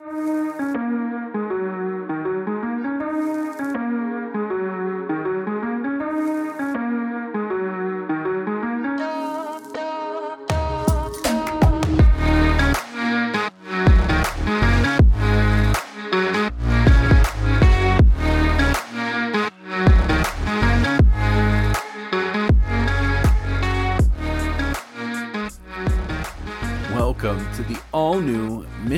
Welcome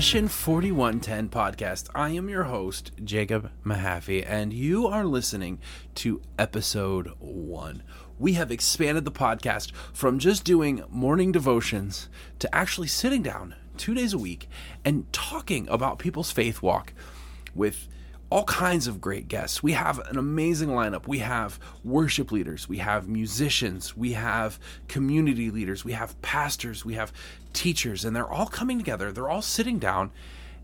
Mission 4110 podcast. I am your host, Jacob Mahaffey, and you are listening to episode one. We have expanded the podcast from just doing morning devotions to actually sitting down two days a week and talking about people's faith walk with all kinds of great guests. We have an amazing lineup. We have worship leaders, we have musicians, we have community leaders, we have pastors, we have teachers, and they're all coming together. They're all sitting down,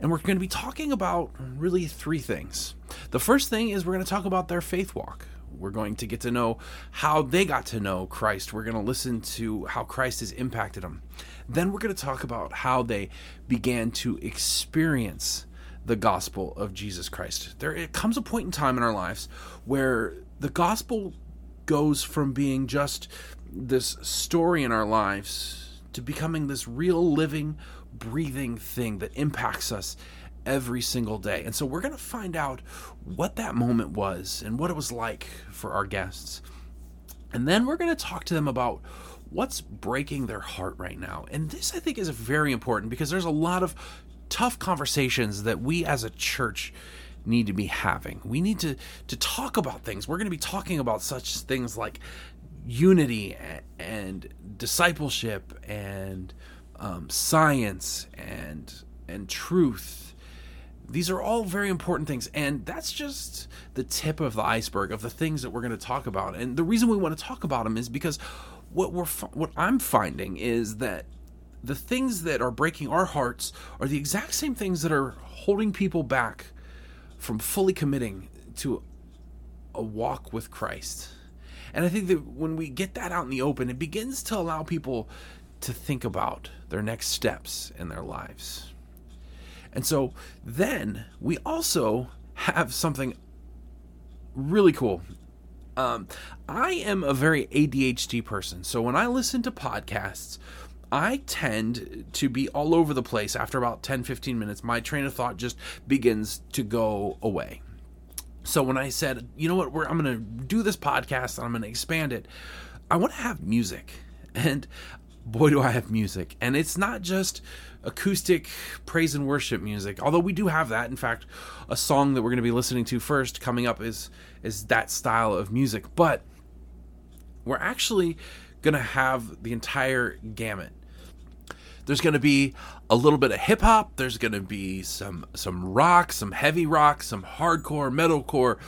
and we're going to be talking about really three things. The first thing is we're going to talk about their faith walk. We're going to get to know how they got to know Christ. We're going to listen to how Christ has impacted them. Then we're going to talk about how they began to experience the gospel of Jesus Christ. There it comes a point in time in our lives where the gospel goes from being just this story in our lives to becoming this real living breathing thing that impacts us every single day. And so we're going to find out what that moment was and what it was like for our guests. And then we're going to talk to them about what's breaking their heart right now. And this I think is very important because there's a lot of tough conversations that we as a church need to be having. We need to to talk about things. We're going to be talking about such things like unity and discipleship and um, science and and truth. These are all very important things, and that's just the tip of the iceberg of the things that we're going to talk about. And the reason we want to talk about them is because what we're what I'm finding is that the things that are breaking our hearts are the exact same things that are holding people back from fully committing to a walk with Christ. And I think that when we get that out in the open, it begins to allow people to think about their next steps in their lives. And so then we also have something really cool. Um, I am a very ADHD person. So when I listen to podcasts, I tend to be all over the place after about 10 15 minutes. My train of thought just begins to go away. So when I said, you know what, I'm going to do this podcast and I'm going to expand it, I want to have music. And boy, do I have music. And it's not just acoustic praise and worship music, although we do have that. In fact, a song that we're going to be listening to first coming up is is that style of music. But we're actually going to have the entire gamut there's going to be a little bit of hip hop. There's going to be some some rock, some heavy rock, some hardcore, metalcore,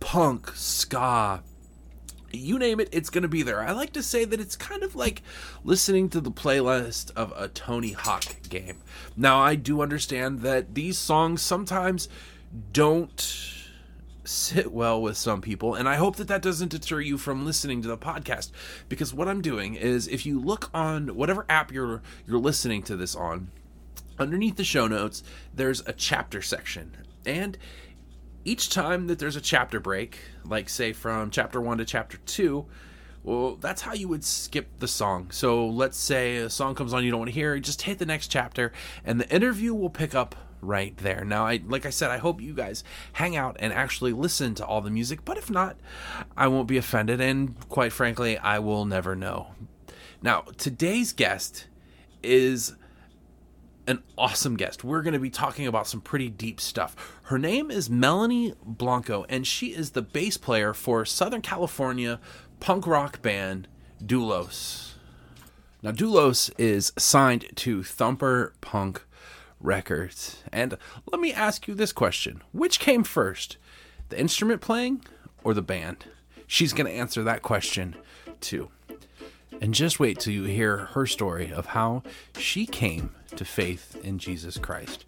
punk, ska. You name it, it's going to be there. I like to say that it's kind of like listening to the playlist of a Tony Hawk game. Now, I do understand that these songs sometimes don't sit well with some people and i hope that that doesn't deter you from listening to the podcast because what i'm doing is if you look on whatever app you're you're listening to this on underneath the show notes there's a chapter section. And each time that there's a chapter break like say from chapter 1 to chapter 2 well that's how you would skip the song. So let's say a song comes on you don't want to hear just hit the next chapter and the interview will pick up right there. Now, I like I said, I hope you guys hang out and actually listen to all the music, but if not, I won't be offended and quite frankly, I will never know. Now, today's guest is an awesome guest. We're going to be talking about some pretty deep stuff. Her name is Melanie Blanco, and she is the bass player for Southern California punk rock band Doulos. Now, Doulos is signed to Thumper Punk records. And let me ask you this question Which came first, the instrument playing or the band? She's going to answer that question too. And just wait till you hear her story of how she came to faith in Jesus Christ.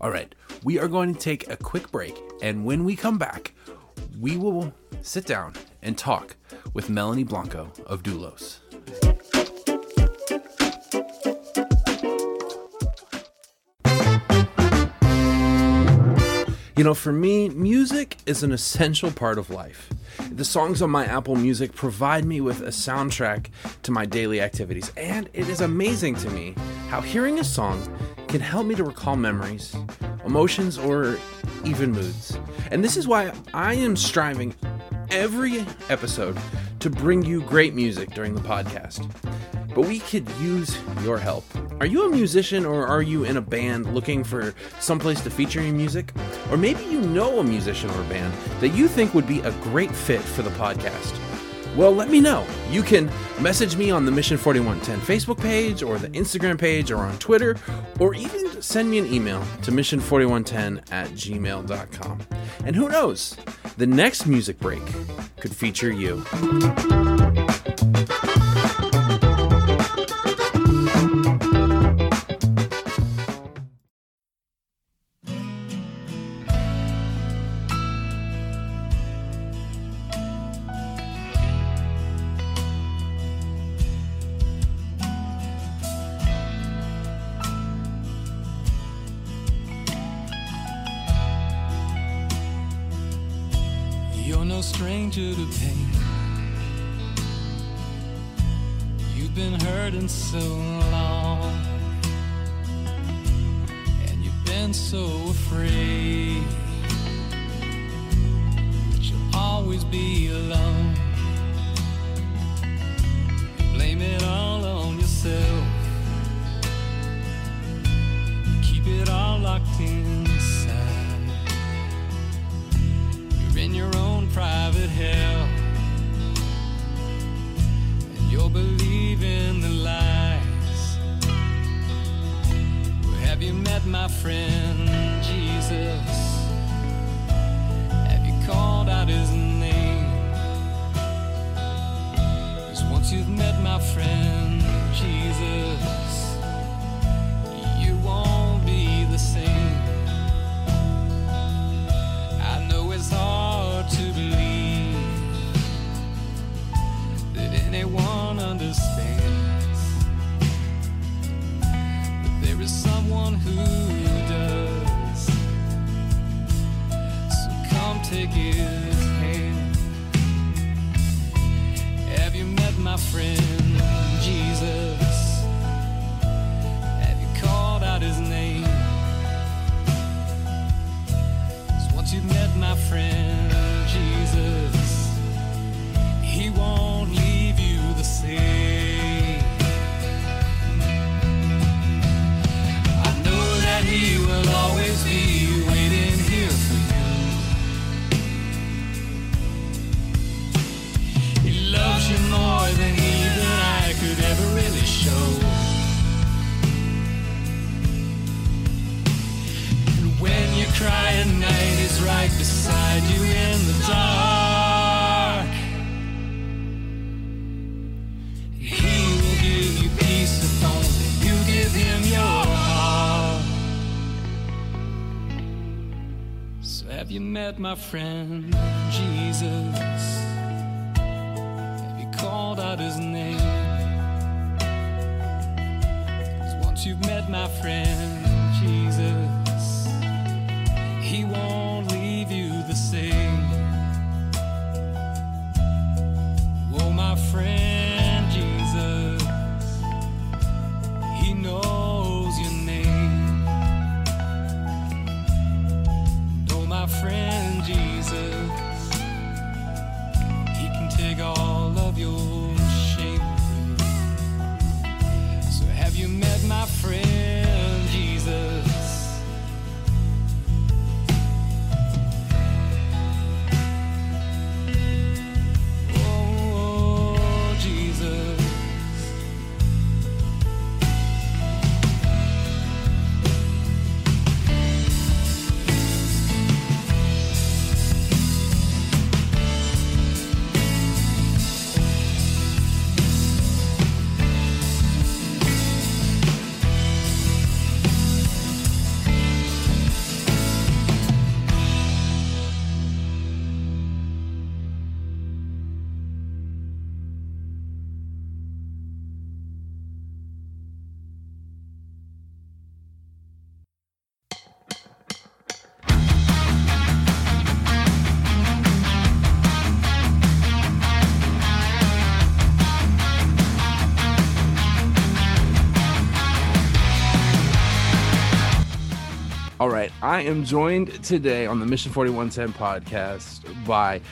All right, we are going to take a quick break, and when we come back, we will sit down and talk with Melanie Blanco of Doulos. You know, for me, music is an essential part of life. The songs on my Apple Music provide me with a soundtrack to my daily activities, and it is amazing to me how hearing a song can help me to recall memories, emotions, or even moods. And this is why I am striving every episode to bring you great music during the podcast. But we could use your help. Are you a musician or are you in a band looking for someplace to feature your music? Or maybe you know a musician or a band that you think would be a great fit for the podcast. Well, let me know. You can message me on the Mission 4110 Facebook page or the Instagram page or on Twitter, or even send me an email to mission4110 at gmail.com. And who knows, the next music break could feature you. Stranger to pain. You've been hurting so long, and you've been so afraid that you'll always be alone. Friend right beside you in the dark. He will give you peace if only you give him your heart. So have you met my friend Jesus? All right, I am joined today on the Mission 4110 podcast by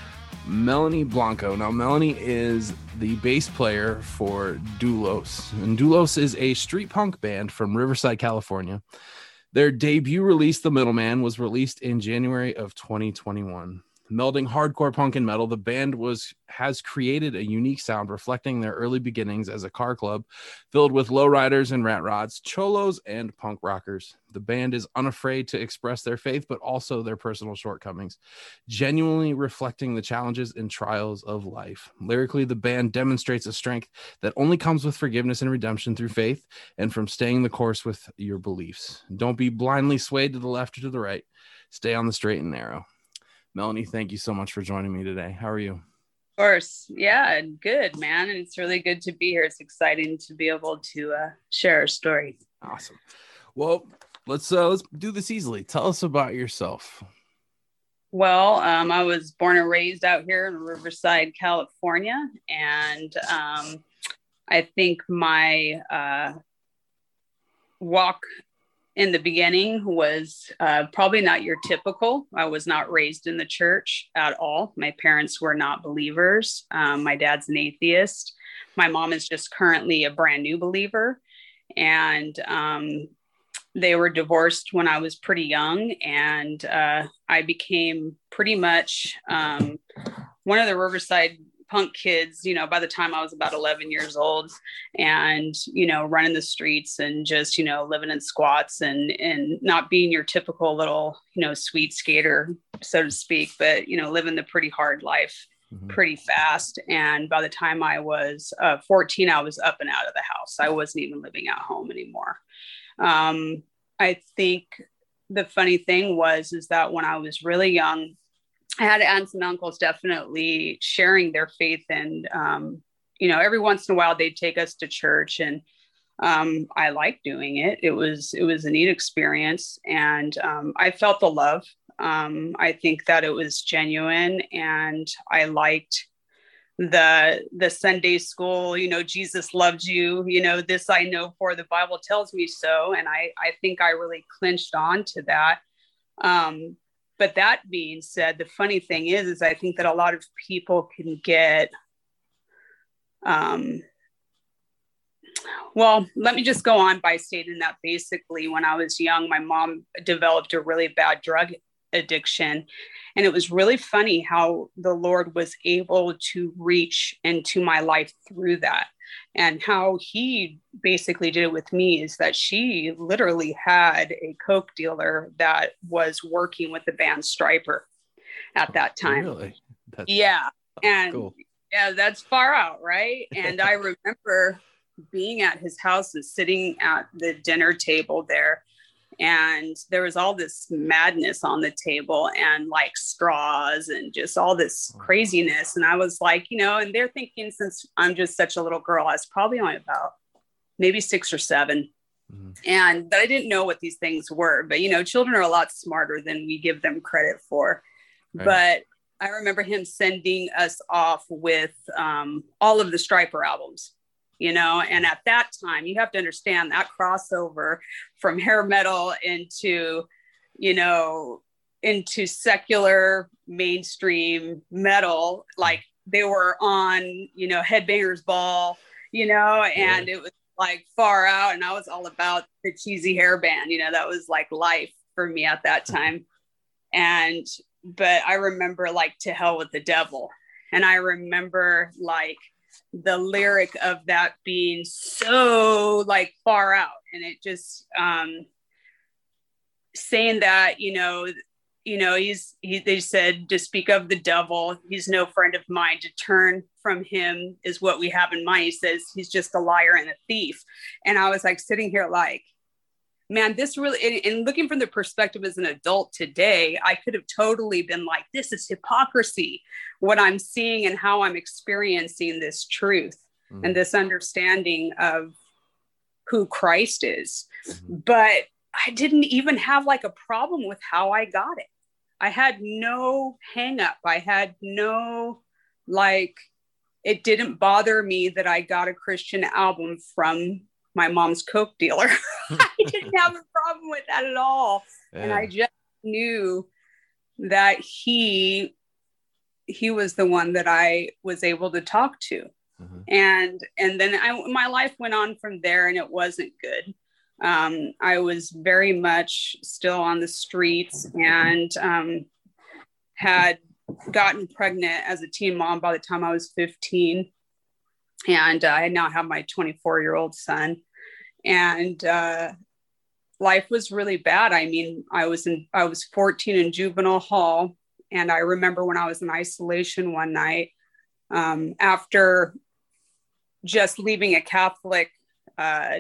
Melanie Blanco. Now, Melanie is the bass player for Doulos, and Doulos is a street punk band from Riverside, California. Their debut release, The Middleman, was released in January of 2021 melding hardcore punk and metal the band was has created a unique sound reflecting their early beginnings as a car club filled with lowriders and rat rods cholos and punk rockers. The band is unafraid to express their faith but also their personal shortcomings genuinely reflecting the challenges and trials of life. Lyrically the band demonstrates a strength that only comes with forgiveness and redemption through faith and from staying the course with your beliefs. Don't be blindly swayed to the left or to the right. Stay on the straight and narrow Melanie, thank you so much for joining me today. How are you? Of course. Yeah, good, man. And it's really good to be here. It's exciting to be able to uh, share our story. Awesome. Well, let's uh, let's do this easily. Tell us about yourself. Well, um, I was born and raised out here in Riverside, California, and um, I think my uh, walk in the beginning was uh, probably not your typical. I was not raised in the church at all. My parents were not believers. Um, my dad's an atheist. My mom is just currently a brand new believer. And um, they were divorced when I was pretty young. And uh, I became pretty much um, one of the Riverside punk kids, you know, by the time I was about 11 years old and, you know, running the streets and just, you know, living in squats and, and not being your typical little, you know, sweet skater, so to speak, but, you know, living the pretty hard life mm-hmm. pretty fast. And by the time I was uh, 14, I was up and out of the house. I wasn't even living at home anymore. Um, I think the funny thing was, is that when I was really young, I had aunts and uncles definitely sharing their faith, and um, you know, every once in a while they'd take us to church, and um, I liked doing it. It was it was a neat experience, and um, I felt the love. Um, I think that it was genuine, and I liked the the Sunday school. You know, Jesus loves you. You know, this I know for the Bible tells me so, and I I think I really clinched on to that. Um, but that being said the funny thing is is i think that a lot of people can get um well let me just go on by stating that basically when i was young my mom developed a really bad drug addiction. And it was really funny how the lord was able to reach into my life through that and how he basically did it with me is that she literally had a coke dealer that was working with the band Stryper at that oh, time. Really? That's, yeah. And cool. yeah, that's far out, right? And I remember being at his house and sitting at the dinner table there and there was all this madness on the table and like straws and just all this craziness. And i was like you know and they're thinking since i'm just such a little girl i was probably only about maybe six or 7 mm-hmm. and but i didn't know what these things were. But you know children are a lot smarter than we give them credit for. Right. but i remember him sending us off with um, all of the Stryper albums you know and at that time you have to understand that crossover from hair metal into you know into secular mainstream metal like they were on you know headbangers ball you know and yeah. it was like far out and i was all about the cheesy hair band you know that was like life for me at that mm-hmm. time. And but i remember like to hell with the devil. And i remember like the lyric of that being so like far out. And it just um saying that you know you know he's he, they said to speak of the devil he's no friend of mine. To turn from him is what we have in mind. He says he's just a liar and a thief. And i was like sitting here like man, this really, and looking from the perspective as an adult today, I could have totally been like, this is hypocrisy, what I'm seeing and how I'm experiencing this truth mm-hmm. and this understanding of who Christ is. Mm-hmm. But I didn't even have like a problem with how I got it. I had no hang up. I had no like, it didn't bother me that I got a Christian album from my mom's coke dealer. I didn't have a problem with that at all. and I just knew that he he was the one that I was able to talk to. Mm-hmm. And and then I, my life went on from there and it wasn't good. Um, I was very much still on the streets and um, had gotten pregnant as a teen mom by the time I was 15. And uh, I now have my 24 year old son. And uh, life was really bad. I mean, I was in, I was 14 in juvenile hall. And I remember when I was in isolation one night um, after just leaving a Catholic uh,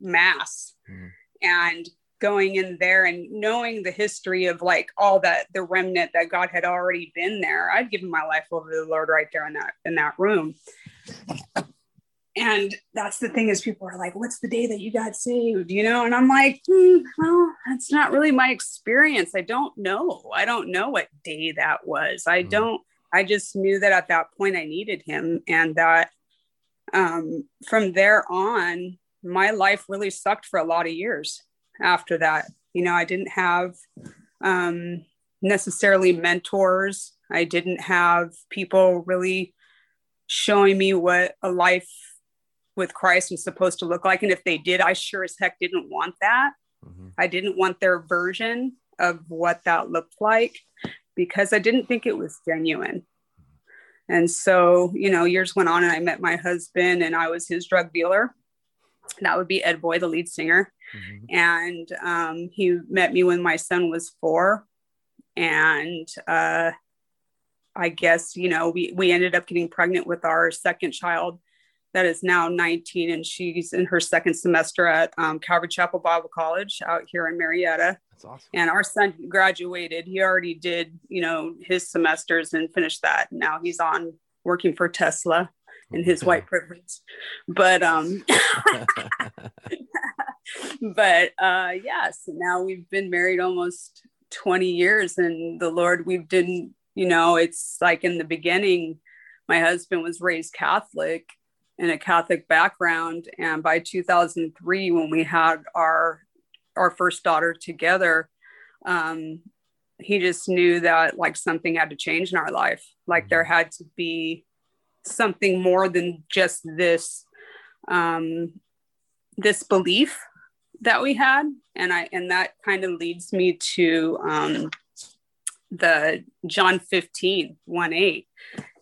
mass mm. and going in there and knowing the history of like all that the remnant that God had already been there. I'd given my life over to the Lord right there in that in that room. And that's the thing is people are like, what's the day that you got saved? You know, and I'm like, hmm, well, that's not really my experience. I don't know. I don't know what day that was. I mm. don't, I just knew that at that point I needed him and that um, from there on, my life really sucked for a lot of years after that. You know, I didn't have um, necessarily mentors. I didn't have people really showing me what a life with Christ was supposed to look like. And if they did, I sure as heck didn't want that. Mm-hmm. I didn't want their version of what that looked like because I didn't think it was genuine. And so, you know, years went on and I met my husband and I was his drug dealer. That would be Ed Boy, the lead singer. Mm-hmm. And um, he met me when my son was four. And uh, I guess, you know, we, we ended up getting pregnant with our second child that is now 19 and she's in her second semester at um, Calvary Chapel Bible College out here in Murrieta. That's awesome. And our son graduated. He already did, you know, his semesters and finished that. Now he's on working for Tesla in his white privilege. But um but uh yes, now we've been married almost 20 years and the Lord we've didn't, you know, it's like in the beginning my husband was raised Catholic in a Catholic background. And by 2003, when we had our our first daughter together, um, he just knew that like something had to change in our life. Like there had to be something more than just this um, this belief that we had, and I and that kind of leads me to um, the John 15, 1 8.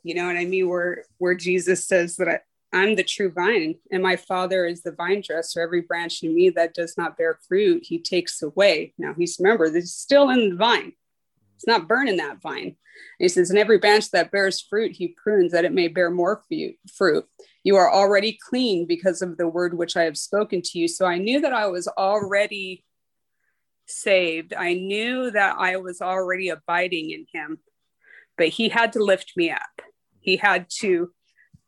You know what I mean? Where where Jesus says that I, I'm the true vine, and my father is the vine dresser. Every branch in me that does not bear fruit, he takes away. Now he's remember, this is still in the vine. It's not burning that vine. And he says, and every branch that bears fruit, he prunes that it may bear more fruit. You are already clean because of the word which I have spoken to you. So I knew that I was already saved. I knew that I was already abiding in him, but he had to lift me up. He had to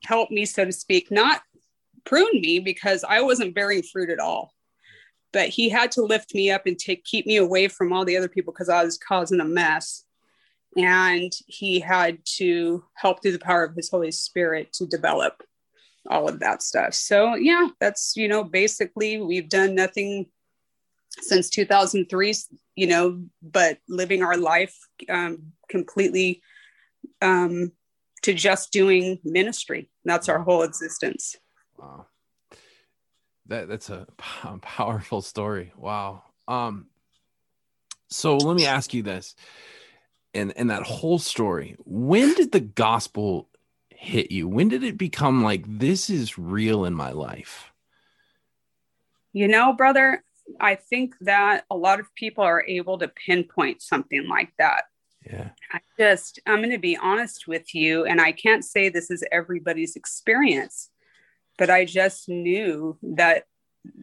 help me, so to speak, not prune me because I wasn't bearing fruit at all. But he had to lift me up and take keep me away from all the other people because I was causing a mess. And he had to help through the power of his Holy Spirit to develop all of that stuff. So yeah, that's you know basically we've done nothing since 2003 you know but living our life um, completely um, to just doing ministry. That's our whole existence. Wow. That that's a powerful story. Wow. Um so let me ask you this. In in that whole story, when did the gospel hit you? When did it become like this is real in my life? You know, brother, I think that a lot of people are able to pinpoint something like that. Yeah. I just, I'm going to be honest with you. And I can't say this is everybody's experience, but I just knew that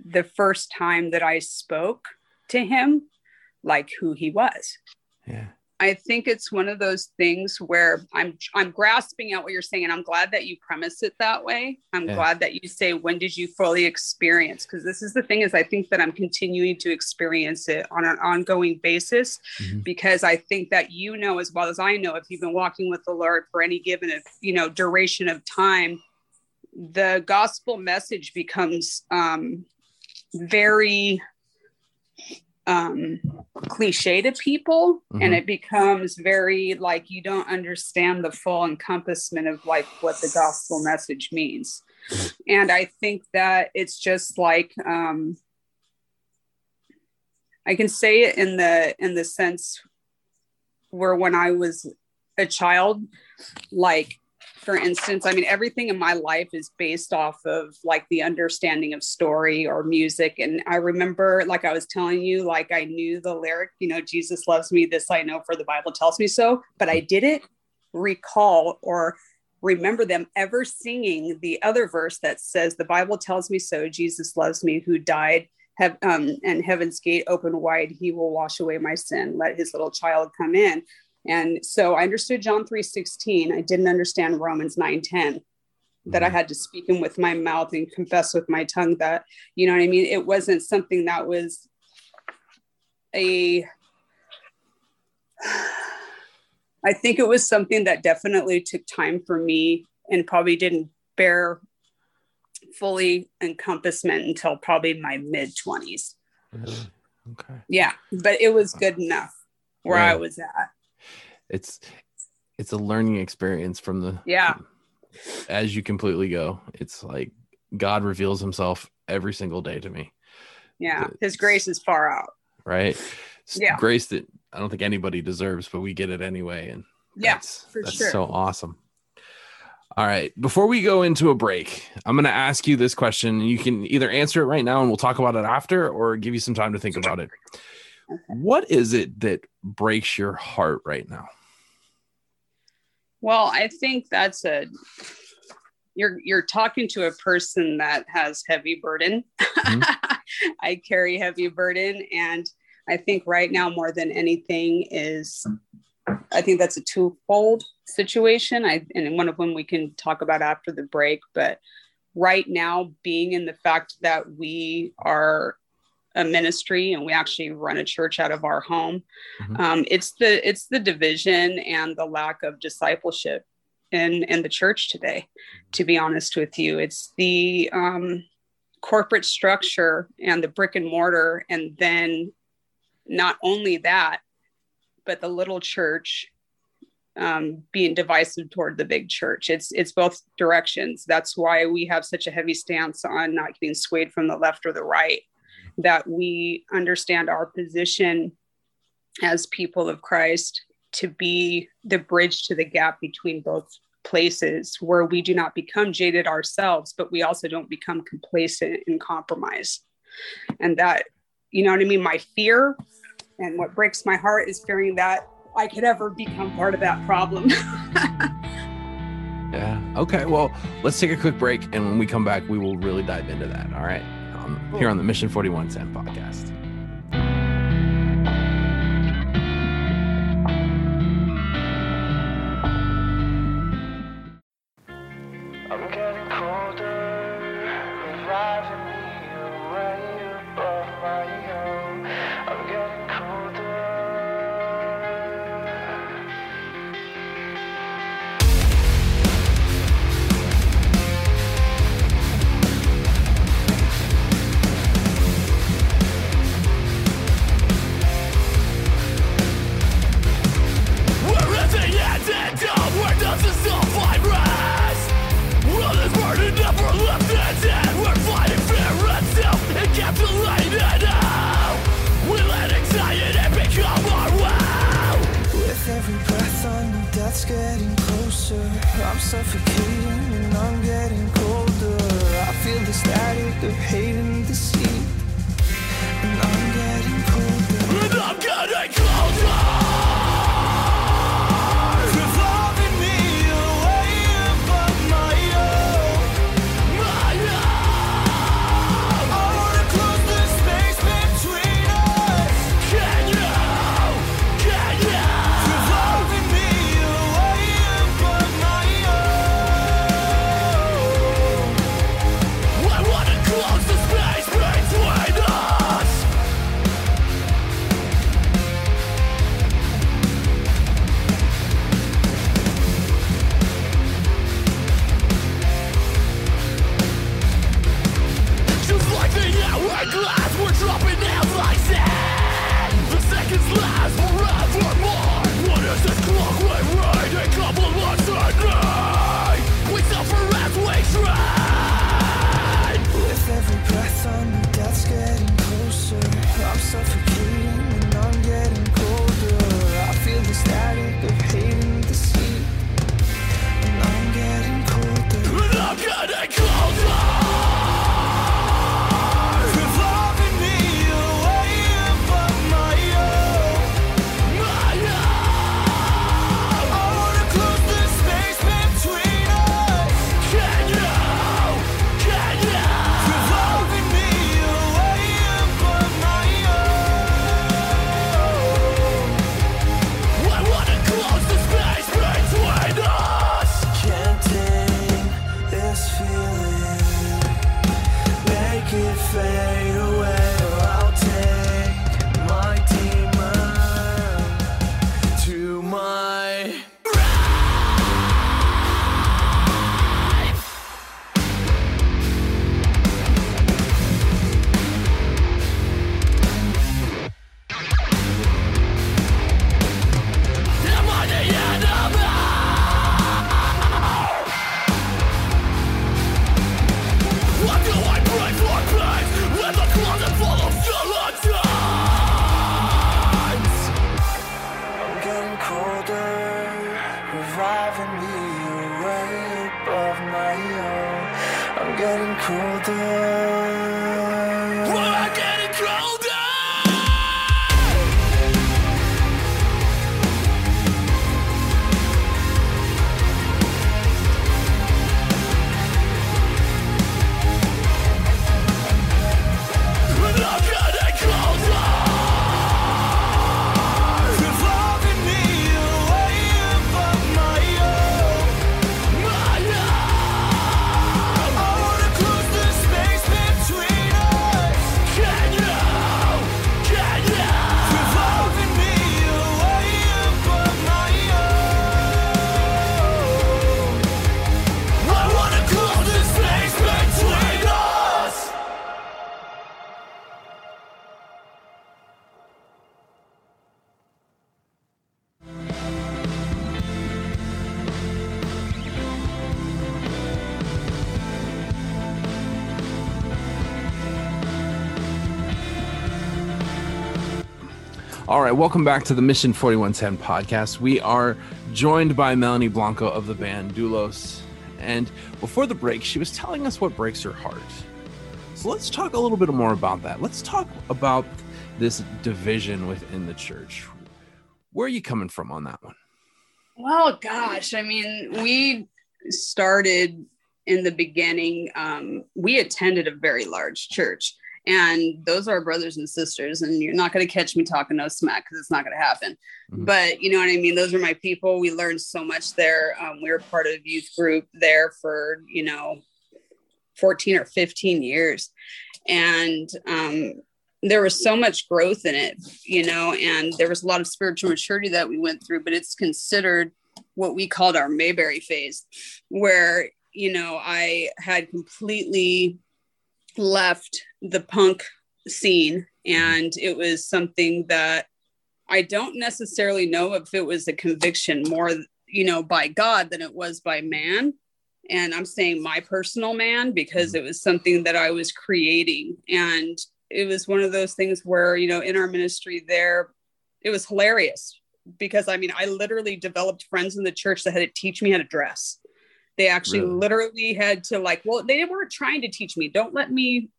the first time that I spoke to him, like who he was. Yeah. I think it's one of those things where I'm I'm grasping at what you're saying, and I'm glad that you premise it that way. I'm yeah. glad that you say when did you fully experience? Because this is the thing is I think that I'm continuing to experience it on an ongoing basis mm-hmm. because I think that you know as well as I know if you've been walking with the Lord for any given you know duration of time, the gospel message becomes um, very um cliche to people Mhm. and it becomes very like you don't understand the full encompassment of like what the gospel message means and i think that it's just like um i can say it in the in the sense where when i was a child like for instance i mean everything in my life is based off of like the understanding of story or music. And i remember like i was telling you like i knew the lyric you know jesus loves me this i know for the bible tells me so but i didn't recall or remember them ever singing the other verse that says the bible tells me so jesus loves me who died have um, and heaven's gate open wide he will wash away my sin. Let his little child come in and so I understood John 3:16. I didn't understand Romans 9:10 that I mm-hmm. had to speak him with my mouth and confess with my tongue that, you know what I mean? It wasn't something that was a I think it was something that definitely took time for me and probably didn't bear fully encompassment until probably my mid 20s. Really? Okay. Yeah, but it was good enough where I was at. It's it's a learning experience from the Yeah. as you completely go. It's like God reveals himself every single day to me, Yeah. His grace is far out. right? It's Yeah. Grace that I don't think anybody deserves, but we get it anyway. And Yeah, that's, for that's sure. so awesome. All right. Before we go into a break, I'm going to ask you this question. You can either answer it right now and we'll talk about it after or give you some time to think about it. What is it that breaks your heart right now? Well, I think that's a you're you're talking to a person that has heavy burden. Mhm. I carry heavy burden and I think right now more than anything is I think that's a twofold situation. I and one of them we can talk about after the break, but right now being in the fact that we are a ministry and we actually run a church out of our home. Mhm. um, it's the it's the division and the lack of discipleship in in the church today to be honest with you. It's the um, corporate structure and the brick and mortar and then not only that but the little church um, being divisive toward the big church. It's it's both directions. That's why we have such a heavy stance on not getting swayed from the left or the right that we understand our position as people of Christ to be the bridge to the gap between both places where we do not become jaded ourselves, but we also don't become complacent and compromise. And that, you know what I mean? My fear and what breaks my heart is fearing that I could ever become part of that problem. Yeah. Okay. Well, let's take a quick break. And when we come back, we will really dive into that. All right. Here on the Mission 4110 podcast. I'm getting colder. I feel the static of hate and deceit. And I'm getting colder. And I'm getting closer. Right, welcome back to the Mission 4110 podcast. We are joined by Melanie Blanco of the band Doulos. And before the break, she was telling us what breaks her heart. So let's talk a little bit more about that. Let's talk about this division within the church. Where are you coming from on that one? Well, gosh, I mean, we started in the beginning. Um, we attended a very large church, and those are our brothers and sisters. And you're not going to catch me talking no smack because it's not going to happen. Mhm. But you know what I mean? Those are my people. We learned so much there. Um, we were part of youth group there for, you know, 14 or 15 years. And um, there was so much growth in it, you know, and there was a lot of spiritual maturity that we went through, but it's considered what we called our Mayberry phase, where, you know, I had completely left the punk scene and it was something that I don't necessarily know if it was a conviction more, you know, by God than it was by man. And I'm saying my personal man because it was something that I was creating. And it was one of those things where, you know, in our ministry there, it was hilarious because I mean, I literally developed friends in the church that had to teach me how to dress. They actually Really? literally had to, like, well, they weren't trying to teach me. Don't let me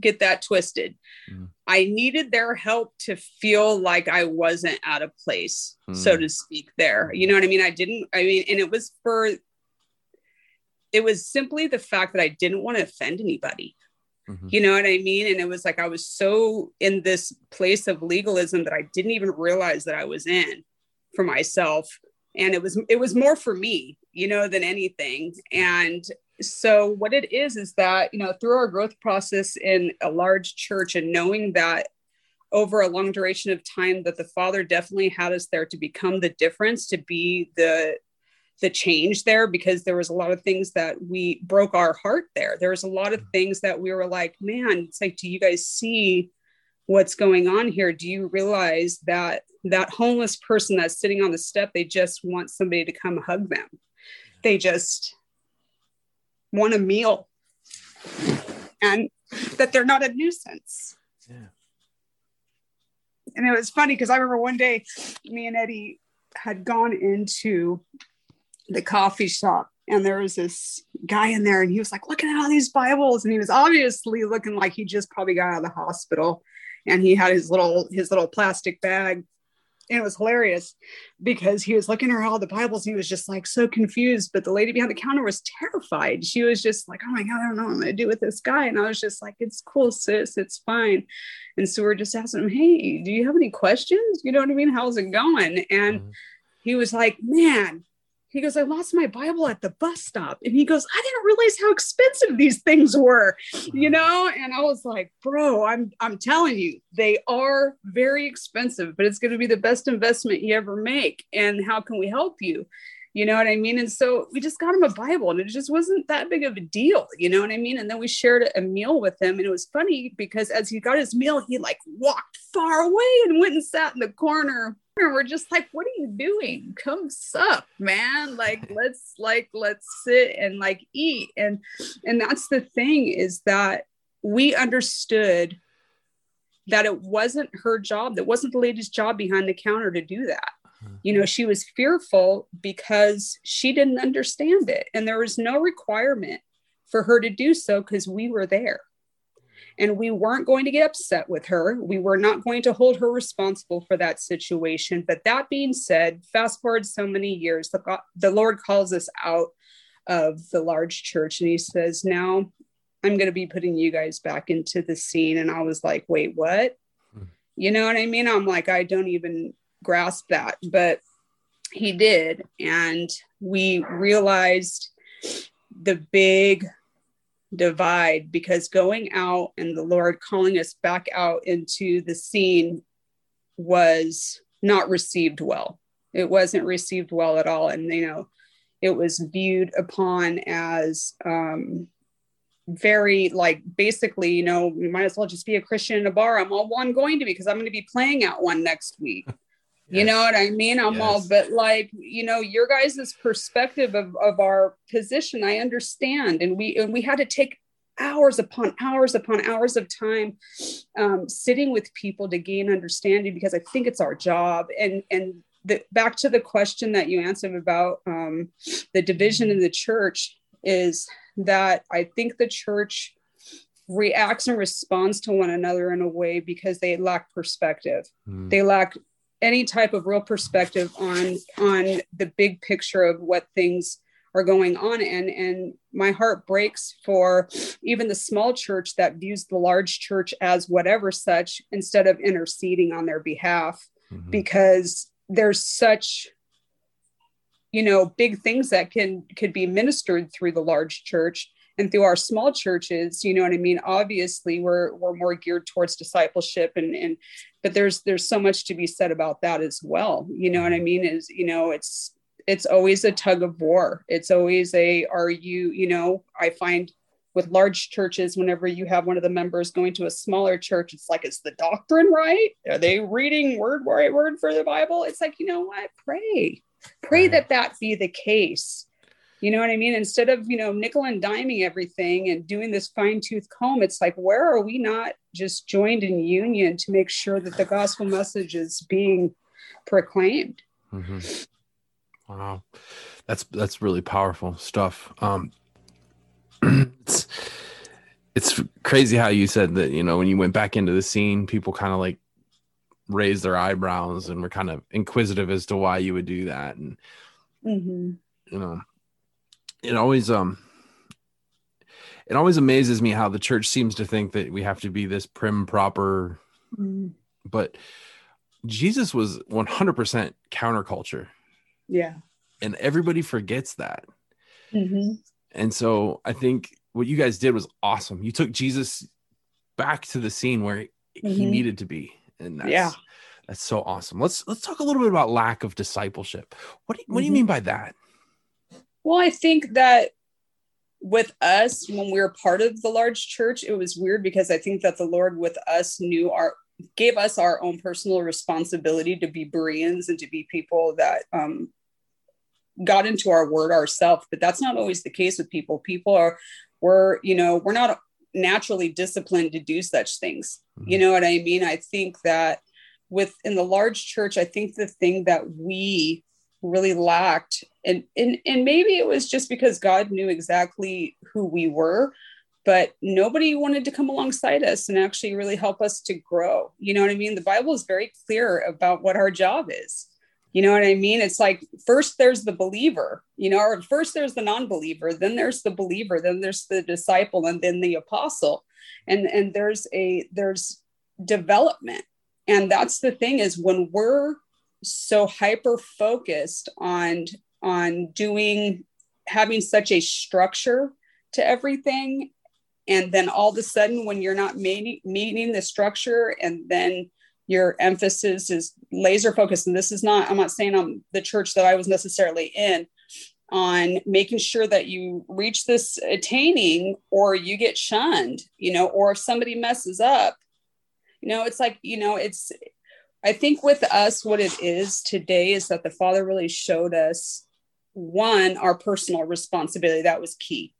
get that twisted. Mhm. I needed their help to feel like I wasn't out of place, so Mm. to speak, there. You know what I mean? I didn't, I mean, and it was for, it was simply the fact that I didn't want to offend anybody. Mhm. You know what I mean? And it was like I was so in this place of legalism that I didn't even realize that I was in for myself. And it was it was more for me, you know, than anything. And so what it is is that, you know, through our growth process in a large church and knowing that over a long duration of time that the father definitely had us there to become the difference to be the the change there because there was a lot of things that we broke our heart there there was a lot of mm. things that we were like man it's like do you guys see what's going on here do you realize that that homeless person that's sitting on the step they just want somebody to come hug them? They just want a meal. And that they're not a nuisance. Yeah. and it was funny because I remember one day me and Eddie had gone into the coffee shop and there was this guy in there and he was like looking at all these Bibles. And he was obviously looking like he just probably got out of the hospital and he had his little his little plastic bag and it was hilarious because he was looking at all the Bibles and he was just like so confused. But the lady behind the counter was terrified. She was just like, "Oh my god, I don't know what I'm gonna do with this guy." And I was just like, "It's cool, sis. It's fine." And so we're just asking him, "Hey, do you have any questions? You know what I mean? How's it going?" And Mhm. he was like, "Man." He goes, I lost my Bible at the bus stop. And he goes, I didn't realize how expensive these things were you know? And i was like bro i'm i'm telling you they are very expensive but it's going to be the best investment you ever make. And how can we help you you know what i mean? And so we just got him a bible and it just wasn't that big of a deal you know what i mean? And then we shared a meal with him and it was funny because as he got his meal he like walked far away and went and sat in the corner. And we're just like what are you doing? Come sup man. Like let's like let's sit and like eat. And and that's the thing is that we understood that it wasn't her job that wasn't the lady's job behind the counter to do that you know she was fearful because she didn't understand it. And there was no requirement for her to do so because we were there. And we weren't going to get upset with her. We were not going to hold her responsible for that situation. But that being said fast forward so many years the, God, the lord calls us out of the large church and he says now i'm going to be putting you guys back into the scene. And i was like wait what? Hmm. you know what i mean? I'm like i don't even grasp that but he did. And we realized the big divide because going out and the lord calling us back out into the scene was not received well. It wasn't received well at all. And you know it was viewed upon as um very like basically you know we might as well just be a christian in a bar. I'm all well i'm going to be because i'm going to be playing at one next week you know what I mean? I'm all, but like, you know, your guys' perspective of, of our position, I understand. And we and we had to take hours upon hours upon hours of time um, sitting with people to gain understanding because I think it's our job. And and the, back to the question that you answered about um, the division in the church is that I think the church reacts and responds to one another in a way because they lack perspective. Mm. They lack any type of real perspective on on the big picture of what things are going on and and my heart breaks for even the small church that views the large church as whatever such instead of interceding on their behalf mm-hmm. because there's such you know big things that can could be ministered through the large church and through our small churches you know what i mean? Obviously we're we're more geared towards discipleship and and but there's there's so much to be said about that as well. You know what i mm-hmm. mean? Is you know it's it's always a tug of war. It's always a are you you know i find with large churches whenever you have one of the members going to a smaller church it's like is the doctrine right? Are they reading word word word for the bible? It's like you know what? Pray. Pray that that be the case you know what i mean instead of you know nickel and diming everything and doing this fine-tooth comb it's like where are we not just joined in union to make sure that the gospel message is being proclaimed mm-hmm. Wow, that's that's really powerful stuff. Um, it's it's crazy how you said that. You know, when you went back into the scene, people kind of like raised their eyebrows and were kind of inquisitive as to why you would do that, and mm-hmm. you know, it always um it always amazes me how the church seems to think that we have to be this prim proper mm. but jesus was 100% counterculture yeah. And everybody forgets that. Mm-hmm. And so I think what you guys did was awesome. You took Jesus back to the scene where mm-hmm. he needed to be. And that's, yeah. that's so awesome. Let's let's talk a little bit about lack of discipleship. What do you, what do you mm-hmm. mean by that? Well, I think that with us when we were part of the large church it was weird because i think that the lord with us knew our gave us our own personal responsibility to be bereans and to be people that um, got into our word ourselves but that's not always the case with people. People are we're you know we're not naturally disciplined to do such things. Mm-hmm. you know what i mean? I think that with in the large church i think the thing that we really lacked and and, and maybe it was just because god knew exactly who we were but nobody wanted to come alongside us and actually really help us to grow you know what i mean the bible is very clear about what our job is you know what I mean? It's like first there's the believer, you know, or first there's the non-believer, then there's the believer, then there's the disciple, and then the apostle. And and there's a there's development. And that's the thing is when we're so hyper focused on on doing having such a structure to everything. And then all of a sudden when you're not meeting, meeting the structure and then your emphasis is laser focused. And this is not i'm not saying i'm the church that i was necessarily in on making sure that you reach this attaining or you get shunned you know or if somebody messes up you know it's like you know it's i think with us what it is today is that the father really showed us one our personal responsibility. That was key.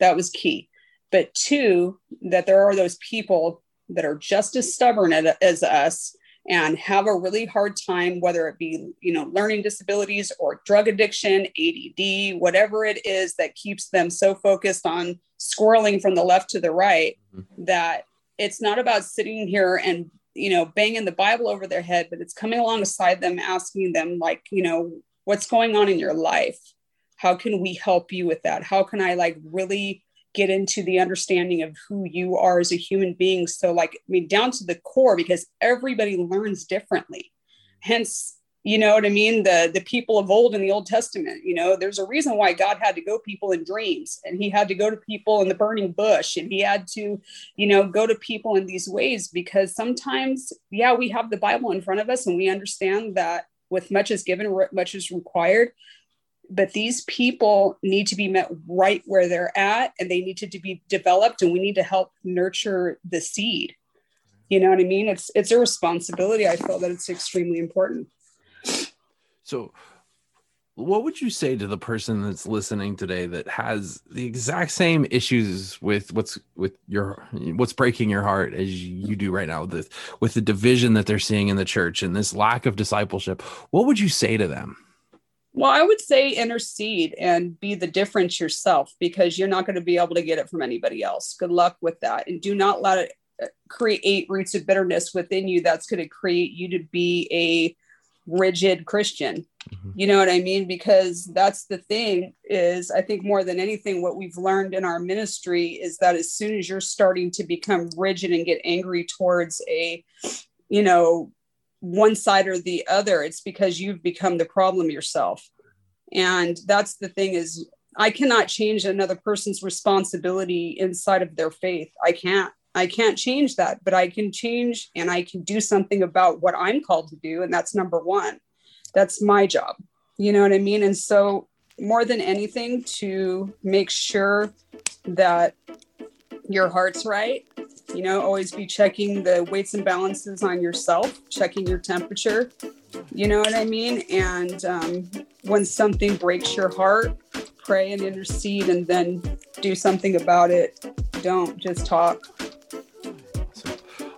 That was key. But two that there are those people that are just as stubborn as us and have a really hard time whether it be you know learning disabilities or drug addiction add whatever it is that keeps them so focused on squirreling from the left to the right mm-hmm. that it's not about sitting here and you know banging the bible over their head but it's coming alongside them asking them like you know what's going on in your life how can we help you with that how can i like really get into the understanding of who you are as a human being. So, like, I mean, down to the core, because everybody learns differently. Hence, you know what I mean? The the people of old in the Old Testament, you know, there's a reason why God had to go people in dreams and he had to go to people in the burning bush and he had to, you know, go to people in these ways because sometimes, yeah, we have the Bible in front of us and we understand that with much is given, much is required but these people need to be met right where they're at and they need to, to be developed and we need to help nurture the seed. You know what i mean? It's it's a responsibility i feel that it's extremely important so what would you say to the person that's listening today that has the exact same issues with what's with your what's breaking your heart as you do right now with the, with the division that they're seeing in the church and this lack of discipleship what would you say to them Well, I would say intercede and be the difference yourself because you're not going to be able to get it from anybody else. Good luck with that. And do not let it uh, create roots of bitterness within you that's going to create you to be a rigid Christian. Mhm. You know what I mean? Because that's the thing is I think more than anything what we've learned in our ministry is that as soon as you're starting to become rigid and get angry towards a you know one side or the other it's because you've become the problem yourself and that's the thing is i cannot change another person's responsibility inside of their faith i can't i can't change that but i can change and i can do something about what i'm called to do and that's number one. That's my job. You know what i mean? And so more than anything to make sure that your heart's right you know always be checking the weights and balances on yourself checking your temperature you know what i mean? And um, when something breaks your heart pray and intercede and then do something about it. Don't just talk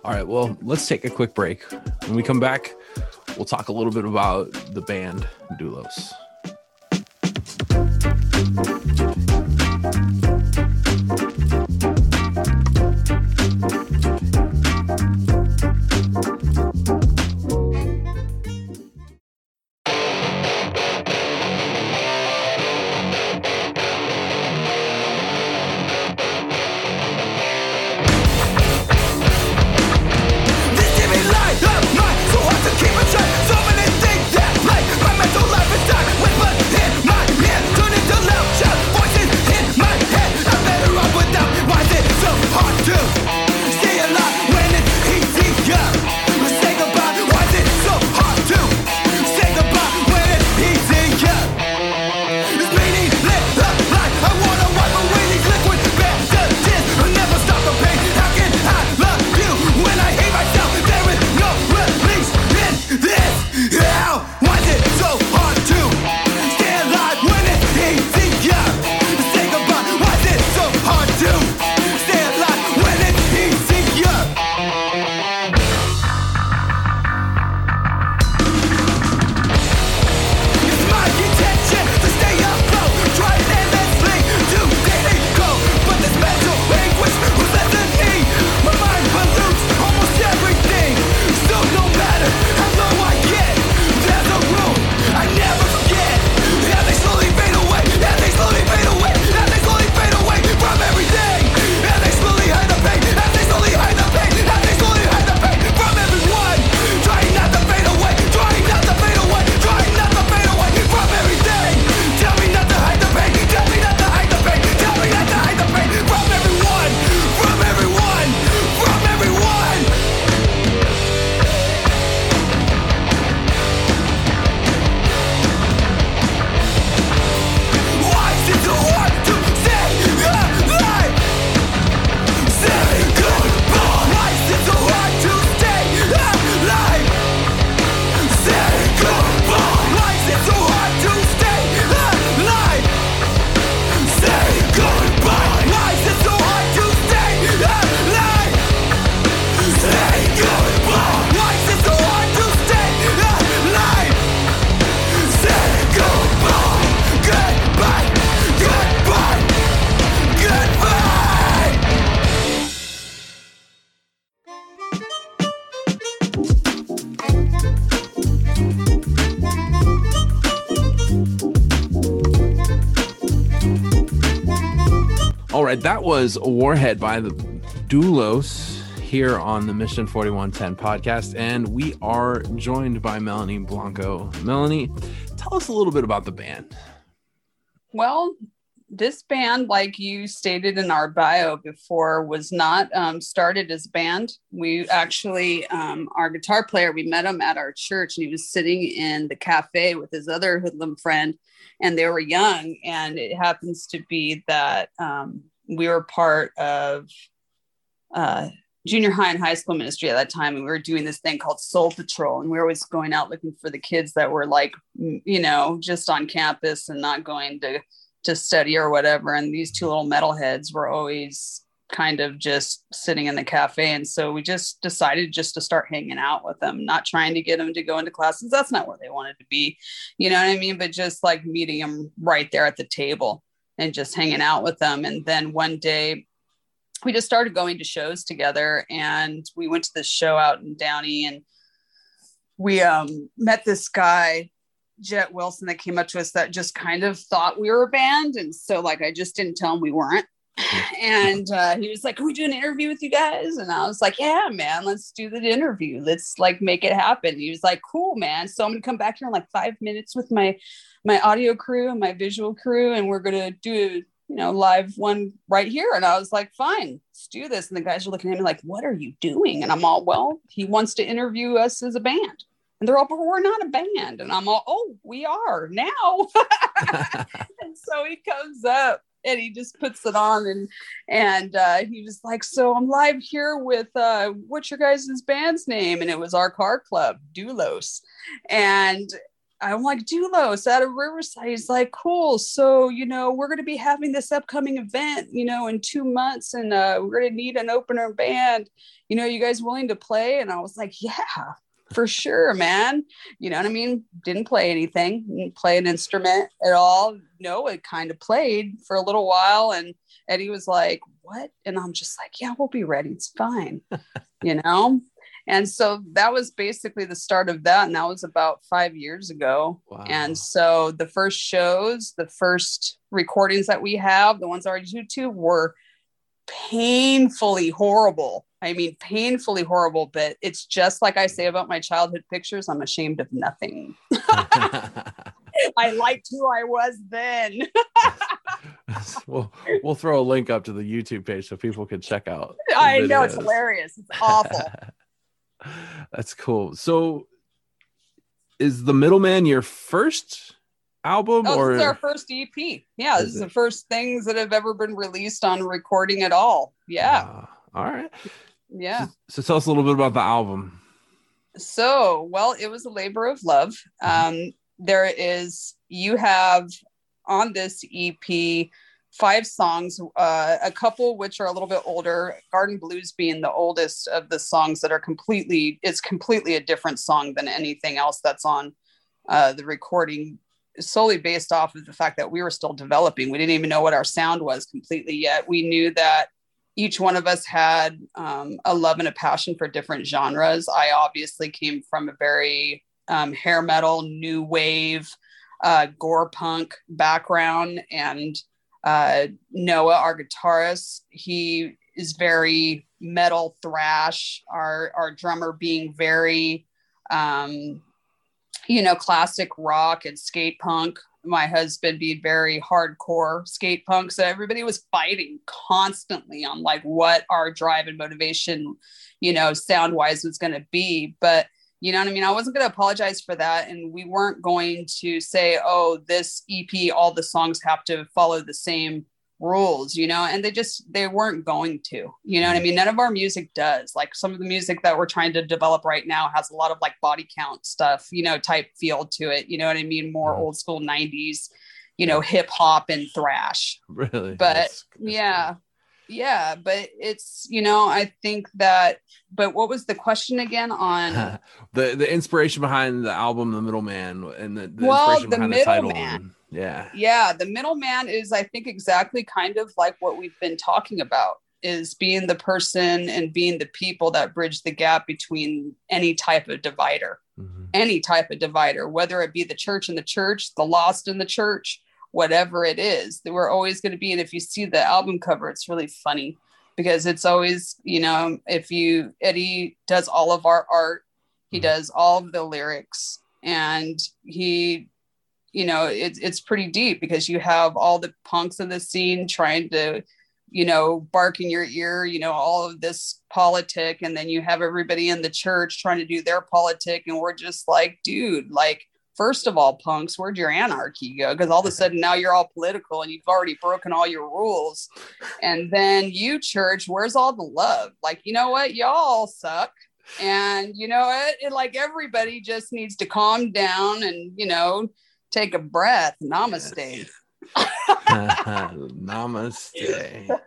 all right well let's take a quick break. When we come back we'll talk a little bit about the band doulos was Warhead by the Doulos here on the Mission 4110 podcast. And we are joined by Melanie Blanco. Melanie, tell us a little bit about the band. Well, this band, like you stated in our bio before, was not um, started as a band. We actually, um, our guitar player, we met him at our church and he was sitting in the cafe with his other hoodlum friend, and they were young. And it happens to be that um, we were part of uh, junior high and high school ministry at that time and we were doing this thing called soul patrol and we were always going out looking for the kids that were like you know just on campus and not going to to study or whatever and these two little metalheads were always kind of just sitting in the cafe and so we just decided just to start hanging out with them not trying to get them to go into classes. That's not where they wanted to be you know what i mean? But just like meeting them right there at the table and just hanging out with them. And then one day we just started going to shows together and we went to this show out in downey and we um, met this guy jet wilson that came up to us that just kind of thought we were a band. And so like i just didn't tell him we weren't and uh, he was like can we do an interview with you guys and i was like yeah man let's do the interview let's like make it happen he was like cool man so i'm gonna come back here in like five minutes with my my audio crew and my visual crew and we're gonna do you know, live one right here. And I was like, fine, let's do this. And the guys are looking at me like, what are you doing? And I'm all, well, he wants to interview us as a band. And they're all, but we're not a band. And I'm all, oh, we are now. and so he comes up and he just puts it on and and uh, he was like, so I'm live here with uh, what's your guys' band's name? And it was our car club, Doulos. And I'm like, Doulos out of Riverside. He's like, cool. So, you know, we're going to be having this upcoming event, you know, in two months and uh, we're going to need an opener band. You know, you guys willing to play? And I was like, yeah, for sure, man. You know what I mean? Didn't play anything, didn't play an instrument at all. No, it kind of played for a little while. And Eddie was like, what? And I'm just like, yeah, we'll be ready. It's fine. you know? and so that was basically the start of that and that was about five years ago wow. and so the first shows the first recordings that we have the ones on youtube were painfully horrible. I mean painfully horrible but it's just like i say about my childhood pictures i'm ashamed of nothing. I liked who i was then. We'll we'll throw a link up to the youtube page so people can check out i know it's hilarious. It's awful. That's cool. So, is the middleman your first album, oh, or this is our first EP? Yeah, is this is it? the first things that have ever been released on recording at all. Yeah. Uh, all right. Yeah. So, so, tell us a little bit about the album. So, well, it was a labor of love. Mm-hmm. Um, there is you have on this EP five songs, uh, a couple which are a little bit older. Garden Blues being the oldest of the songs that are completely it's completely a different song than anything else that's on uh, the recording, solely based off of the fact that we were still developing. We didn't even know what our sound was completely yet. We knew that each one of us had um, a love and a passion for different genres. I obviously came from a very um, hair metal, new wave, uh, gore punk background, and uh, Noah, our guitarist, he is very metal thrash. Our our drummer being very, um, you know, classic rock and skate punk. My husband being very hardcore skate punk. So everybody was fighting constantly on like what our drive and motivation, you know, sound wise was going to be. But you know what I mean? I wasn't going to apologize for that. And we weren't going to say, oh, this EP, all the songs have to follow the same rules, you know? And they just, they weren't going to, you know what I mean? None of our music does. Like some of the music that we're trying to develop right now has a lot of like body count stuff, you know, type feel to it. You know what I mean? More mm-hmm. old school 90s, you know, hip hop and thrash. Really? But that's, that's yeah. Cool yeah but it's you know i think that but what was the question again on the the inspiration behind the album the middleman and the, the well, inspiration the behind the title man. Yeah yeah the middleman is i think exactly kind of like what we've been talking about is being the person and being the people that bridge the gap between any type of divider mm-hmm. any type of divider whether it be the church and the church the lost in the church whatever it is that we're always going to be and if you see the album cover it's really funny because it's always you know if you eddie does all of our art he mm-hmm. does all of the lyrics and he you know it's it's pretty deep because you have all the punks in the scene trying to you know bark in your ear you know all of this politic and then you have everybody in the church trying to do their politic and we're just like dude like first of all, punks, where'd your anarchy go? Because all of a sudden now you're all political and you've already broken all your rules. And then you, church, where's all the love? Like, you know what? Y'all suck. And you know what? It, like everybody just needs to calm down and, you know, take a breath. Namaste. Namaste.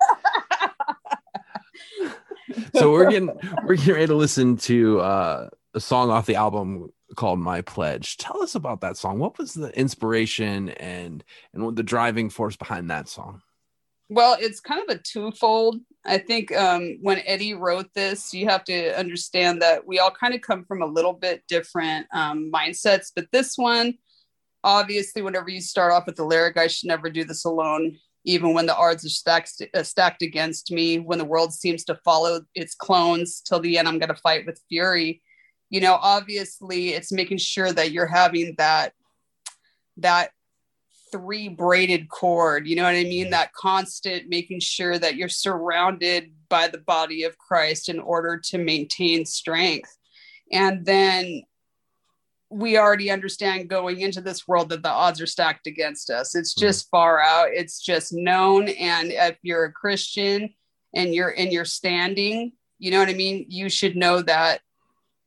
so we're getting we're getting ready to listen to uh, a song off the album called My Pledge. Tell us about that song. What was the inspiration and and what the driving force behind that song? Well, it's kind of a twofold. I think um, when Eddie wrote this, you have to understand that we all kind of come from a little bit different um, mindsets. But this one, obviously, whenever you start off with the lyric, I should never do this alone, even when the odds are stacked, uh, stacked against me, when the world seems to follow its clones till the end, I'm going to fight with fury. You know, obviously, it's making sure that you're having that that three braided cord you know what i mean? That constant making sure that you're surrounded by the body of christ in order to maintain strength. And then we already understand going into this world that the odds are stacked against us. It's hmm. just far out. It's just known. And if you're a christian and you're in your standing you know what i mean? You should know that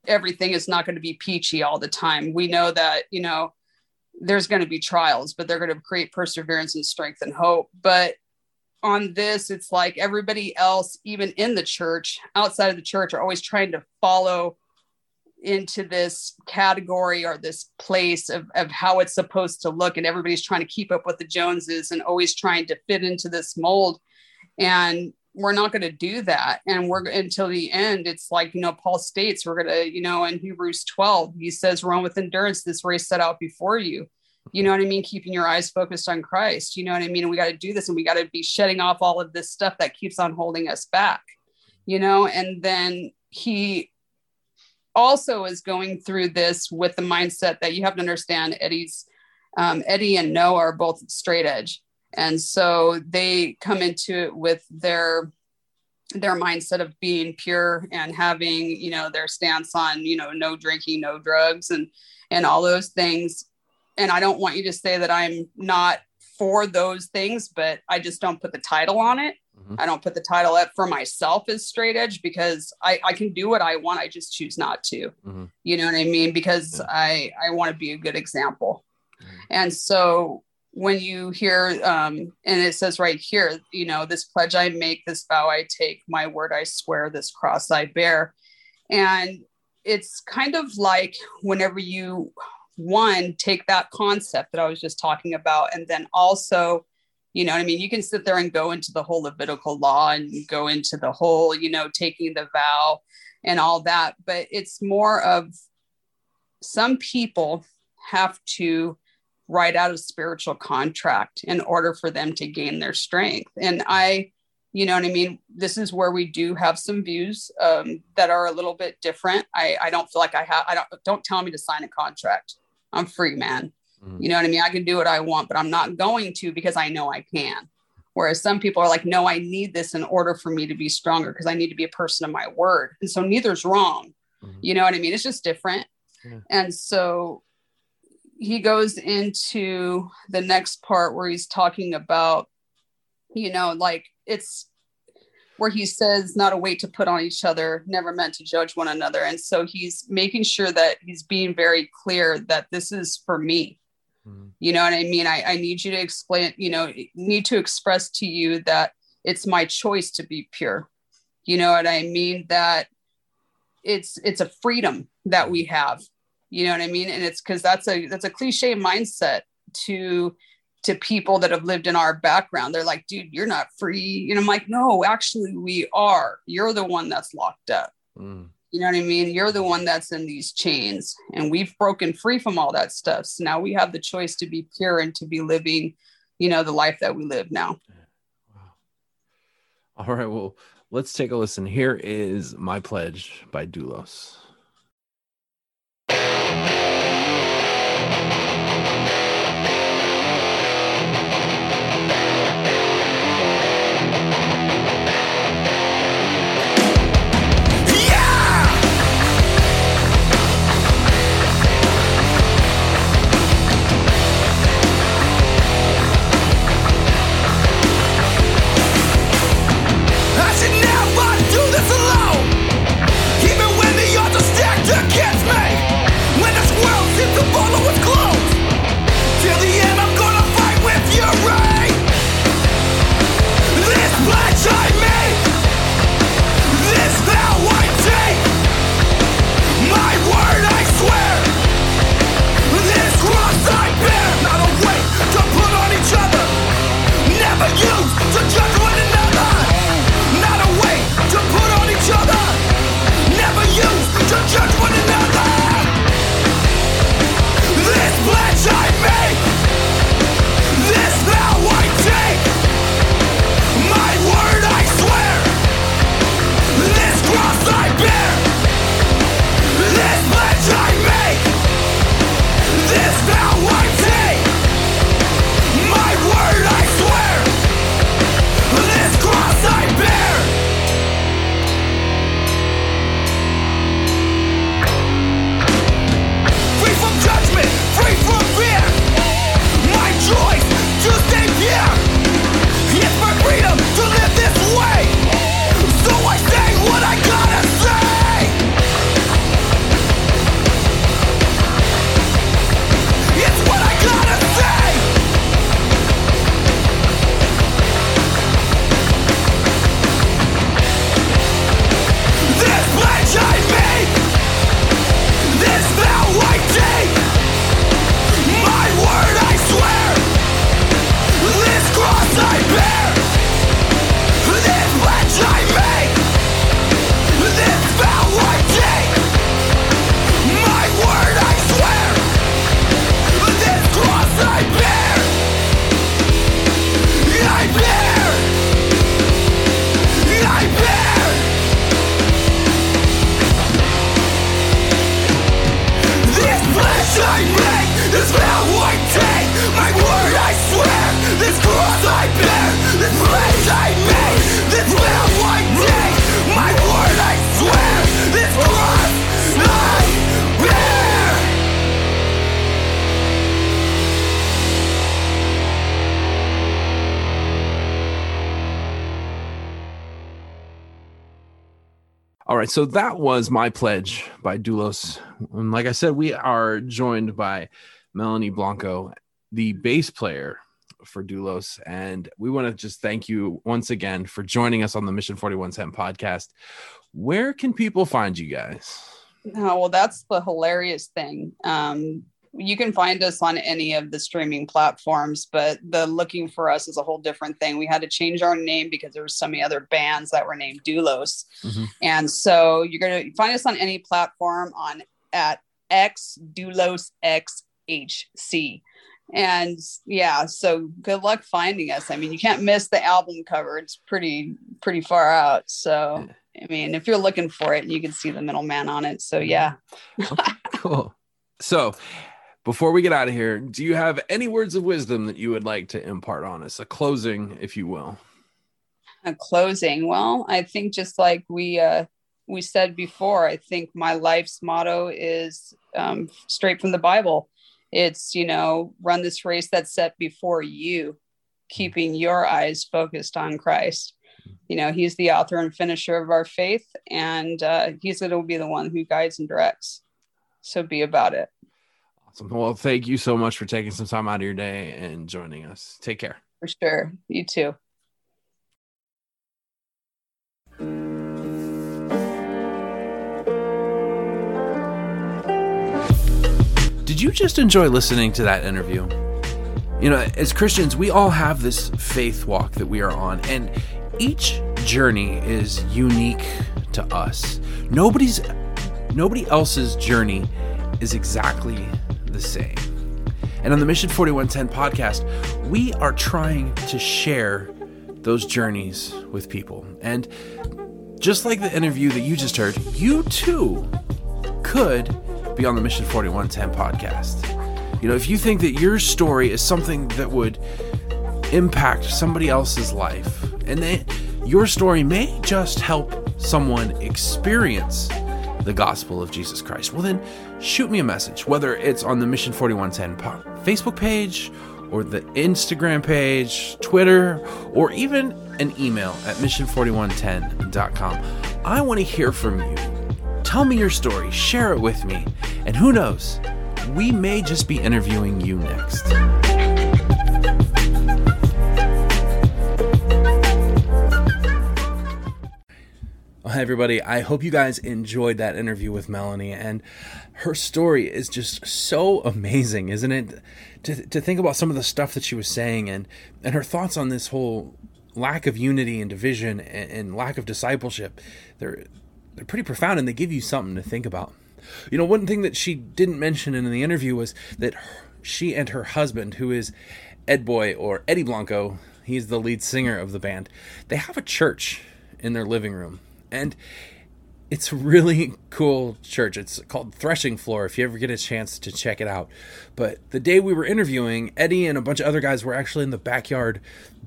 everything is not going to be peachy all the time. We know that you know there's going to be trials, but they're going to create perseverance and strength and hope. But on this, it's like everybody else, even in the church, outside of the church, are always trying to follow into this category or this place of, of how it's supposed to look. And everybody's trying to keep up with the Joneses and always trying to fit into this mold. And we're not going to do that. And we're until the end it's like you know paul states we're going to you know in hebrews 12 he says run with endurance this race set out before you. You know what i mean? Keeping your eyes focused on christ. You know what i mean? We got to do this and we got to be shedding off all of this stuff that keeps on holding us back. You know and then he also is going through this with the mindset that you have to understand eddie's um, eddie and noah are both straight edge. And so they come into it with their their mindset of being pure and having you know their stance on you know no drinking no drugs and and all those things. And i don't want you to say that i'm not for those things but i just don't put the title on it mm-hmm. i don't put the title up for myself as straight edge because i i can do what i want i just choose not to mm-hmm. you know what i mean because yeah. i i want to be a good example mm-hmm. and so when you hear um, and it says right here you know this pledge i make this vow i take my word i swear this cross i bear and it's kind of like whenever you one take that concept that i was just talking about and then also you know what i mean you can sit there and go into the whole levitical law and go into the whole you know taking the vow and all that but it's more of some people have to write out a spiritual contract in order for them to gain their strength. And I, you know what I mean? This is where we do have some views um, that are a little bit different. I, I don't feel like I have, I don't, don't tell me to sign a contract. I'm free, man. Mm-hmm. You know what I mean? I can do what I want, but I'm not going to because I know I can. Whereas some people are like, no, I need this in order for me to be stronger because I need to be a person of my word. And so neither's wrong. Mm-hmm. You know what I mean? It's just different. Yeah. And so he goes into the next part where he's talking about, you know, like it's where he says not a weight to put on each other, never meant to judge one another. And so he's making sure that he's being very clear that this is for me. Mm-hmm. You know what I mean? I, I need you to explain, you know, need to express to you that it's my choice to be pure. You know what I mean? That it's it's a freedom that we have you know what i mean and it's because that's a that's a cliche mindset to to people that have lived in our background they're like dude you're not free and i'm like no actually we are you're the one that's locked up mm. You know what i mean? You're the one that's in these chains and we've broken free from all that stuff. So now we have the choice to be pure and to be living you know the life that we live now. Wow. all right well let's take a listen. Here is my pledge by doulos All right, so that was my pledge by Doulos. And like I said, we are joined by Melanie Blanco, the bass player for Doulos. And we want to just thank you once again for joining us on the Mission 4110 podcast. Where can people find you guys? Oh, well, that's the hilarious thing. Um, you can find us on any of the streaming platforms, but the looking for us is a whole different thing. We had to change our name because there were so many other bands that were named Doulos. Mhm. And so you're going to find us on any platform on at X Doulos XHC. And yeah, so good luck finding us. I mean, you can't miss the album cover. It's pretty, pretty far out. So, I mean, if you're looking for it, you can see the middleman on it. So, yeah. Cool. So, before we get out of here, do you have any words of wisdom that you would like to impart on us? A closing, if you will. a closing. Well i think just like we uh we said before i think my life's motto is um, straight from the bible. It's you know run this race that's set before you keeping your eyes focused on christ. You know he's the author and finisher of our faith and uh, he's going to be the one who guides and directs. So be about it Awesome. Well, thank you so much for taking some time out of your day and joining us. Take care. for sure you too Did you just enjoy listening to that interview? You know, as Christians, we all have this faith walk that we are on, and each journey is unique to us. Nobody's nobody else's journey is exactly the same. And on the Mission 4110 podcast, we are trying to share those journeys with people. And just like the interview that you just heard, you too could be on the Mission 4110 podcast. You know, if you think that your story is something that would impact somebody else's life, and that your story may just help someone experience the gospel of Jesus Christ, well, then shoot me a message, whether it's on the Mission 4110 Facebook page or the Instagram page, Twitter, or even an email at mission4110.com. I want to hear from you. Tell me your story, share it with me, and who knows, we may just be interviewing you next. Hi, everybody. I hope you guys enjoyed that interview with Melanie. And her story is just so amazing, isn't it? To, to think about some of the stuff that she was saying and, and her thoughts on this whole lack of unity and division and, and lack of discipleship. They're, they're pretty profound and they give you something to think about. You know, one thing that she didn't mention in the interview was that she and her husband, who is Ed Boy or Eddie Blanco, he's the lead singer of the band, they have a church in their living room. And it's a really cool church. It's called Threshing Floor if you ever get a chance to check it out. But the day we were interviewing, Eddie and a bunch of other guys were actually in the backyard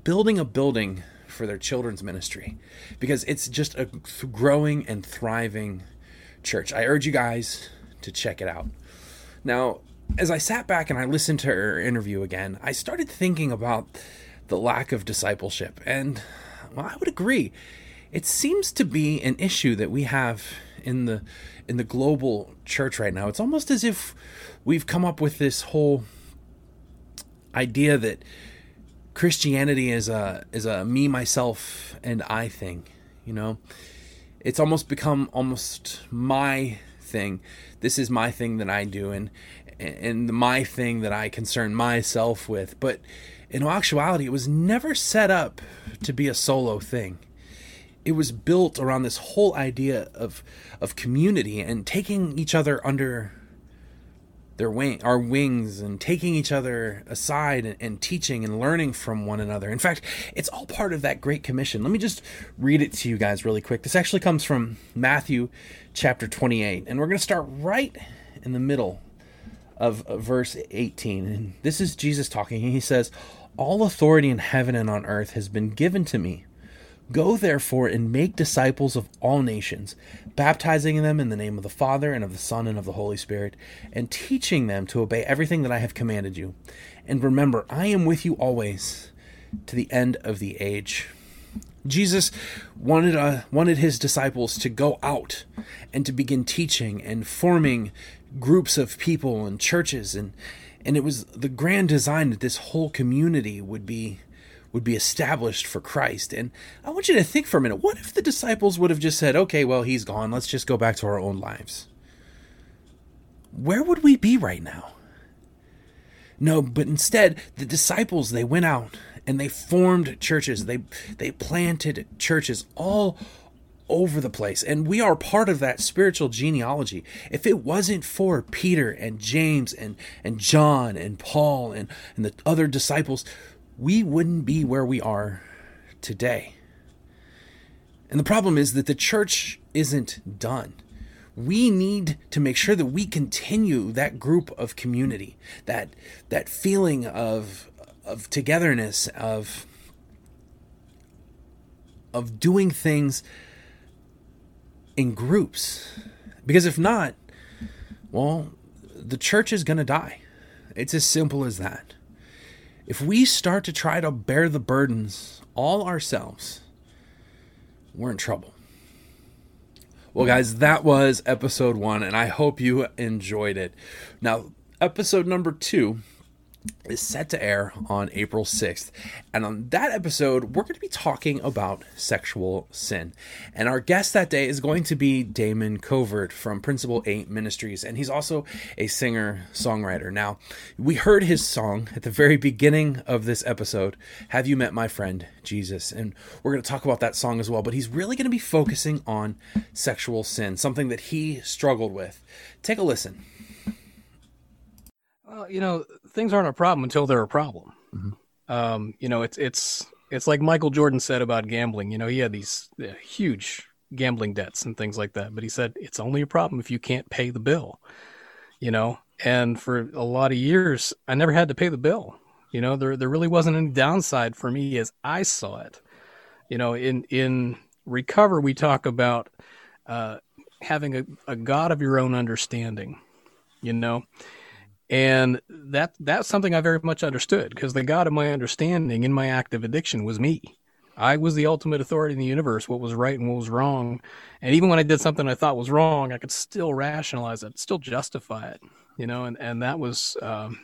building a building for their children's ministry because it's just a growing and thriving church. I urge you guys to check it out. Now, as I sat back and I listened to her interview again, I started thinking about the lack of discipleship. And well, I would agree. It seems to be an issue that we have in the in the global church right now. It's almost as if we've come up with this whole idea that Christianity is a is a me myself and I thing, you know? It's almost become almost my thing. This is my thing that I do and and my thing that I concern myself with. But in actuality, it was never set up to be a solo thing. It was built around this whole idea of of community and taking each other under their wing our wings and taking each other aside and, and, teaching and learning from one another in fact it's all part of that great commission let me just read it to you guys really quick this actually comes from matthew chapter 28 and we're going to start right in the middle of verse 18. And this is Jesus talking. He says, All authority in heaven and on earth has been given to me. Go therefore and make disciples of all nations, baptizing them in the name of the Father and of the Son and of the Holy Spirit, and teaching them to obey everything that I have commanded you. And remember, I am with you always to the end of the age. Jesus wanted uh, wanted his disciples to go out and to begin teaching and forming groups of people and churches and and it was the grand design that this whole community would be would be established for Christ. And I want you to think for a minute, what if the disciples would have just said, "Okay, well, he's gone. Let's just go back to our own lives." Where would we be right now? No, but instead, the disciples they went out and they formed churches. They they planted churches all over the place. And we are part of that spiritual genealogy. If it wasn't for Peter and James and, and John and Paul and, and the other disciples, we wouldn't be where we are today. And the problem is that the church isn't done. We need to make sure that we continue that group of community, that that feeling of of togetherness, of of doing things in groups. Because if not, well, the church is going to die. It's as simple as that. If we start to try to bear the burdens all ourselves, we're in trouble. Well, guys, that was episode one, and I hope you enjoyed it. Now, episode number two is set to air on April 6th. And on that episode, we're going to be talking about sexual sin. And our guest that day is going to be Damon Covert from Principle 8 Ministries. And he's also a singer songwriter. Now, we heard his song at the very beginning of this episode, Have You Met My Friend Jesus? And we're going to talk about that song as well. But he's really going to be focusing on sexual sin, something that he struggled with. Take a listen. Well, you know, things aren't a problem until they're a problem. Mm-hmm. Um, you know, it's it's it's like Michael Jordan said about gambling. You know, he had these uh, huge gambling debts and things like that, but he said it's only a problem if you can't pay the bill. You know, and for a lot of years, I never had to pay the bill. You know, there there really wasn't any downside for me as I saw it. You know, in in recover, we talk about uh, having a, a God of your own understanding. You know, and that that's something I very much understood because the God of my understanding in my active addiction was me. I was the ultimate authority in the universe, what was right and what was wrong. And even when I did something I thought was wrong, I could still rationalize it, still justify it, you know, and, and that was, um,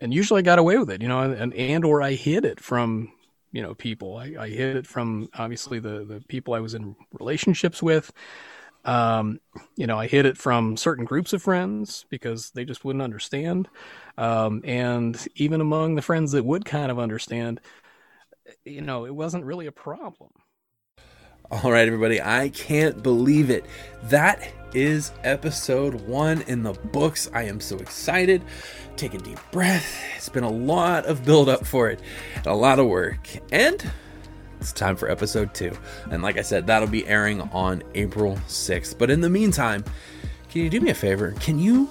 and usually I got away with it, you know, and, and or I hid it from, you know, people. I, I hid it from obviously the, the people I was in relationships with. Um, you know, I hid it from certain groups of friends because they just wouldn't understand. Um, and even among the friends that would kind of understand, you know, it wasn't really a problem. All right, everybody, I can't believe it. That is episode one in the books. I am so excited. Take a deep breath. It's been a lot of build up for it, a lot of work. And it's time for episode two. And like I said, that'll be airing on April 6th. But in the meantime, can you do me a favor? Can you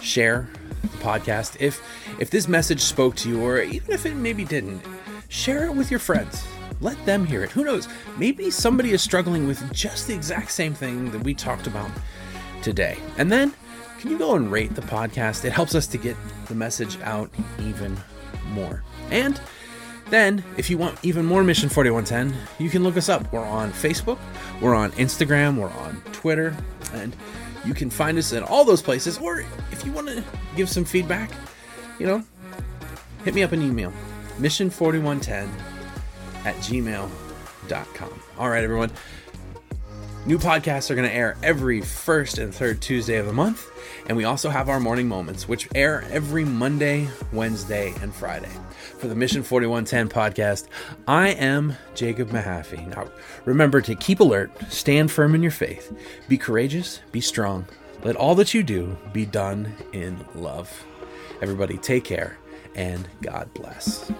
share the podcast? If if this message spoke to you, or even if it maybe didn't, share it with your friends. Let them hear it. Who knows? Maybe somebody is struggling with just the exact same thing that we talked about today. And then can you go and rate the podcast? It helps us to get the message out even more. And then, if you want even more Mission 4110, you can look us up. We're on Facebook, we're on Instagram, we're on Twitter, and you can find us in all those places. Or if you want to give some feedback, you know, hit me up an email mission4110 at gmail.com. All right, everyone. New podcasts are going to air every first and third Tuesday of the month. And we also have our morning moments, which air every Monday, Wednesday, and Friday for the Mission 4110 podcast. I am Jacob Mahaffey. Now, remember to keep alert, stand firm in your faith, be courageous, be strong. Let all that you do be done in love. Everybody, take care and God bless.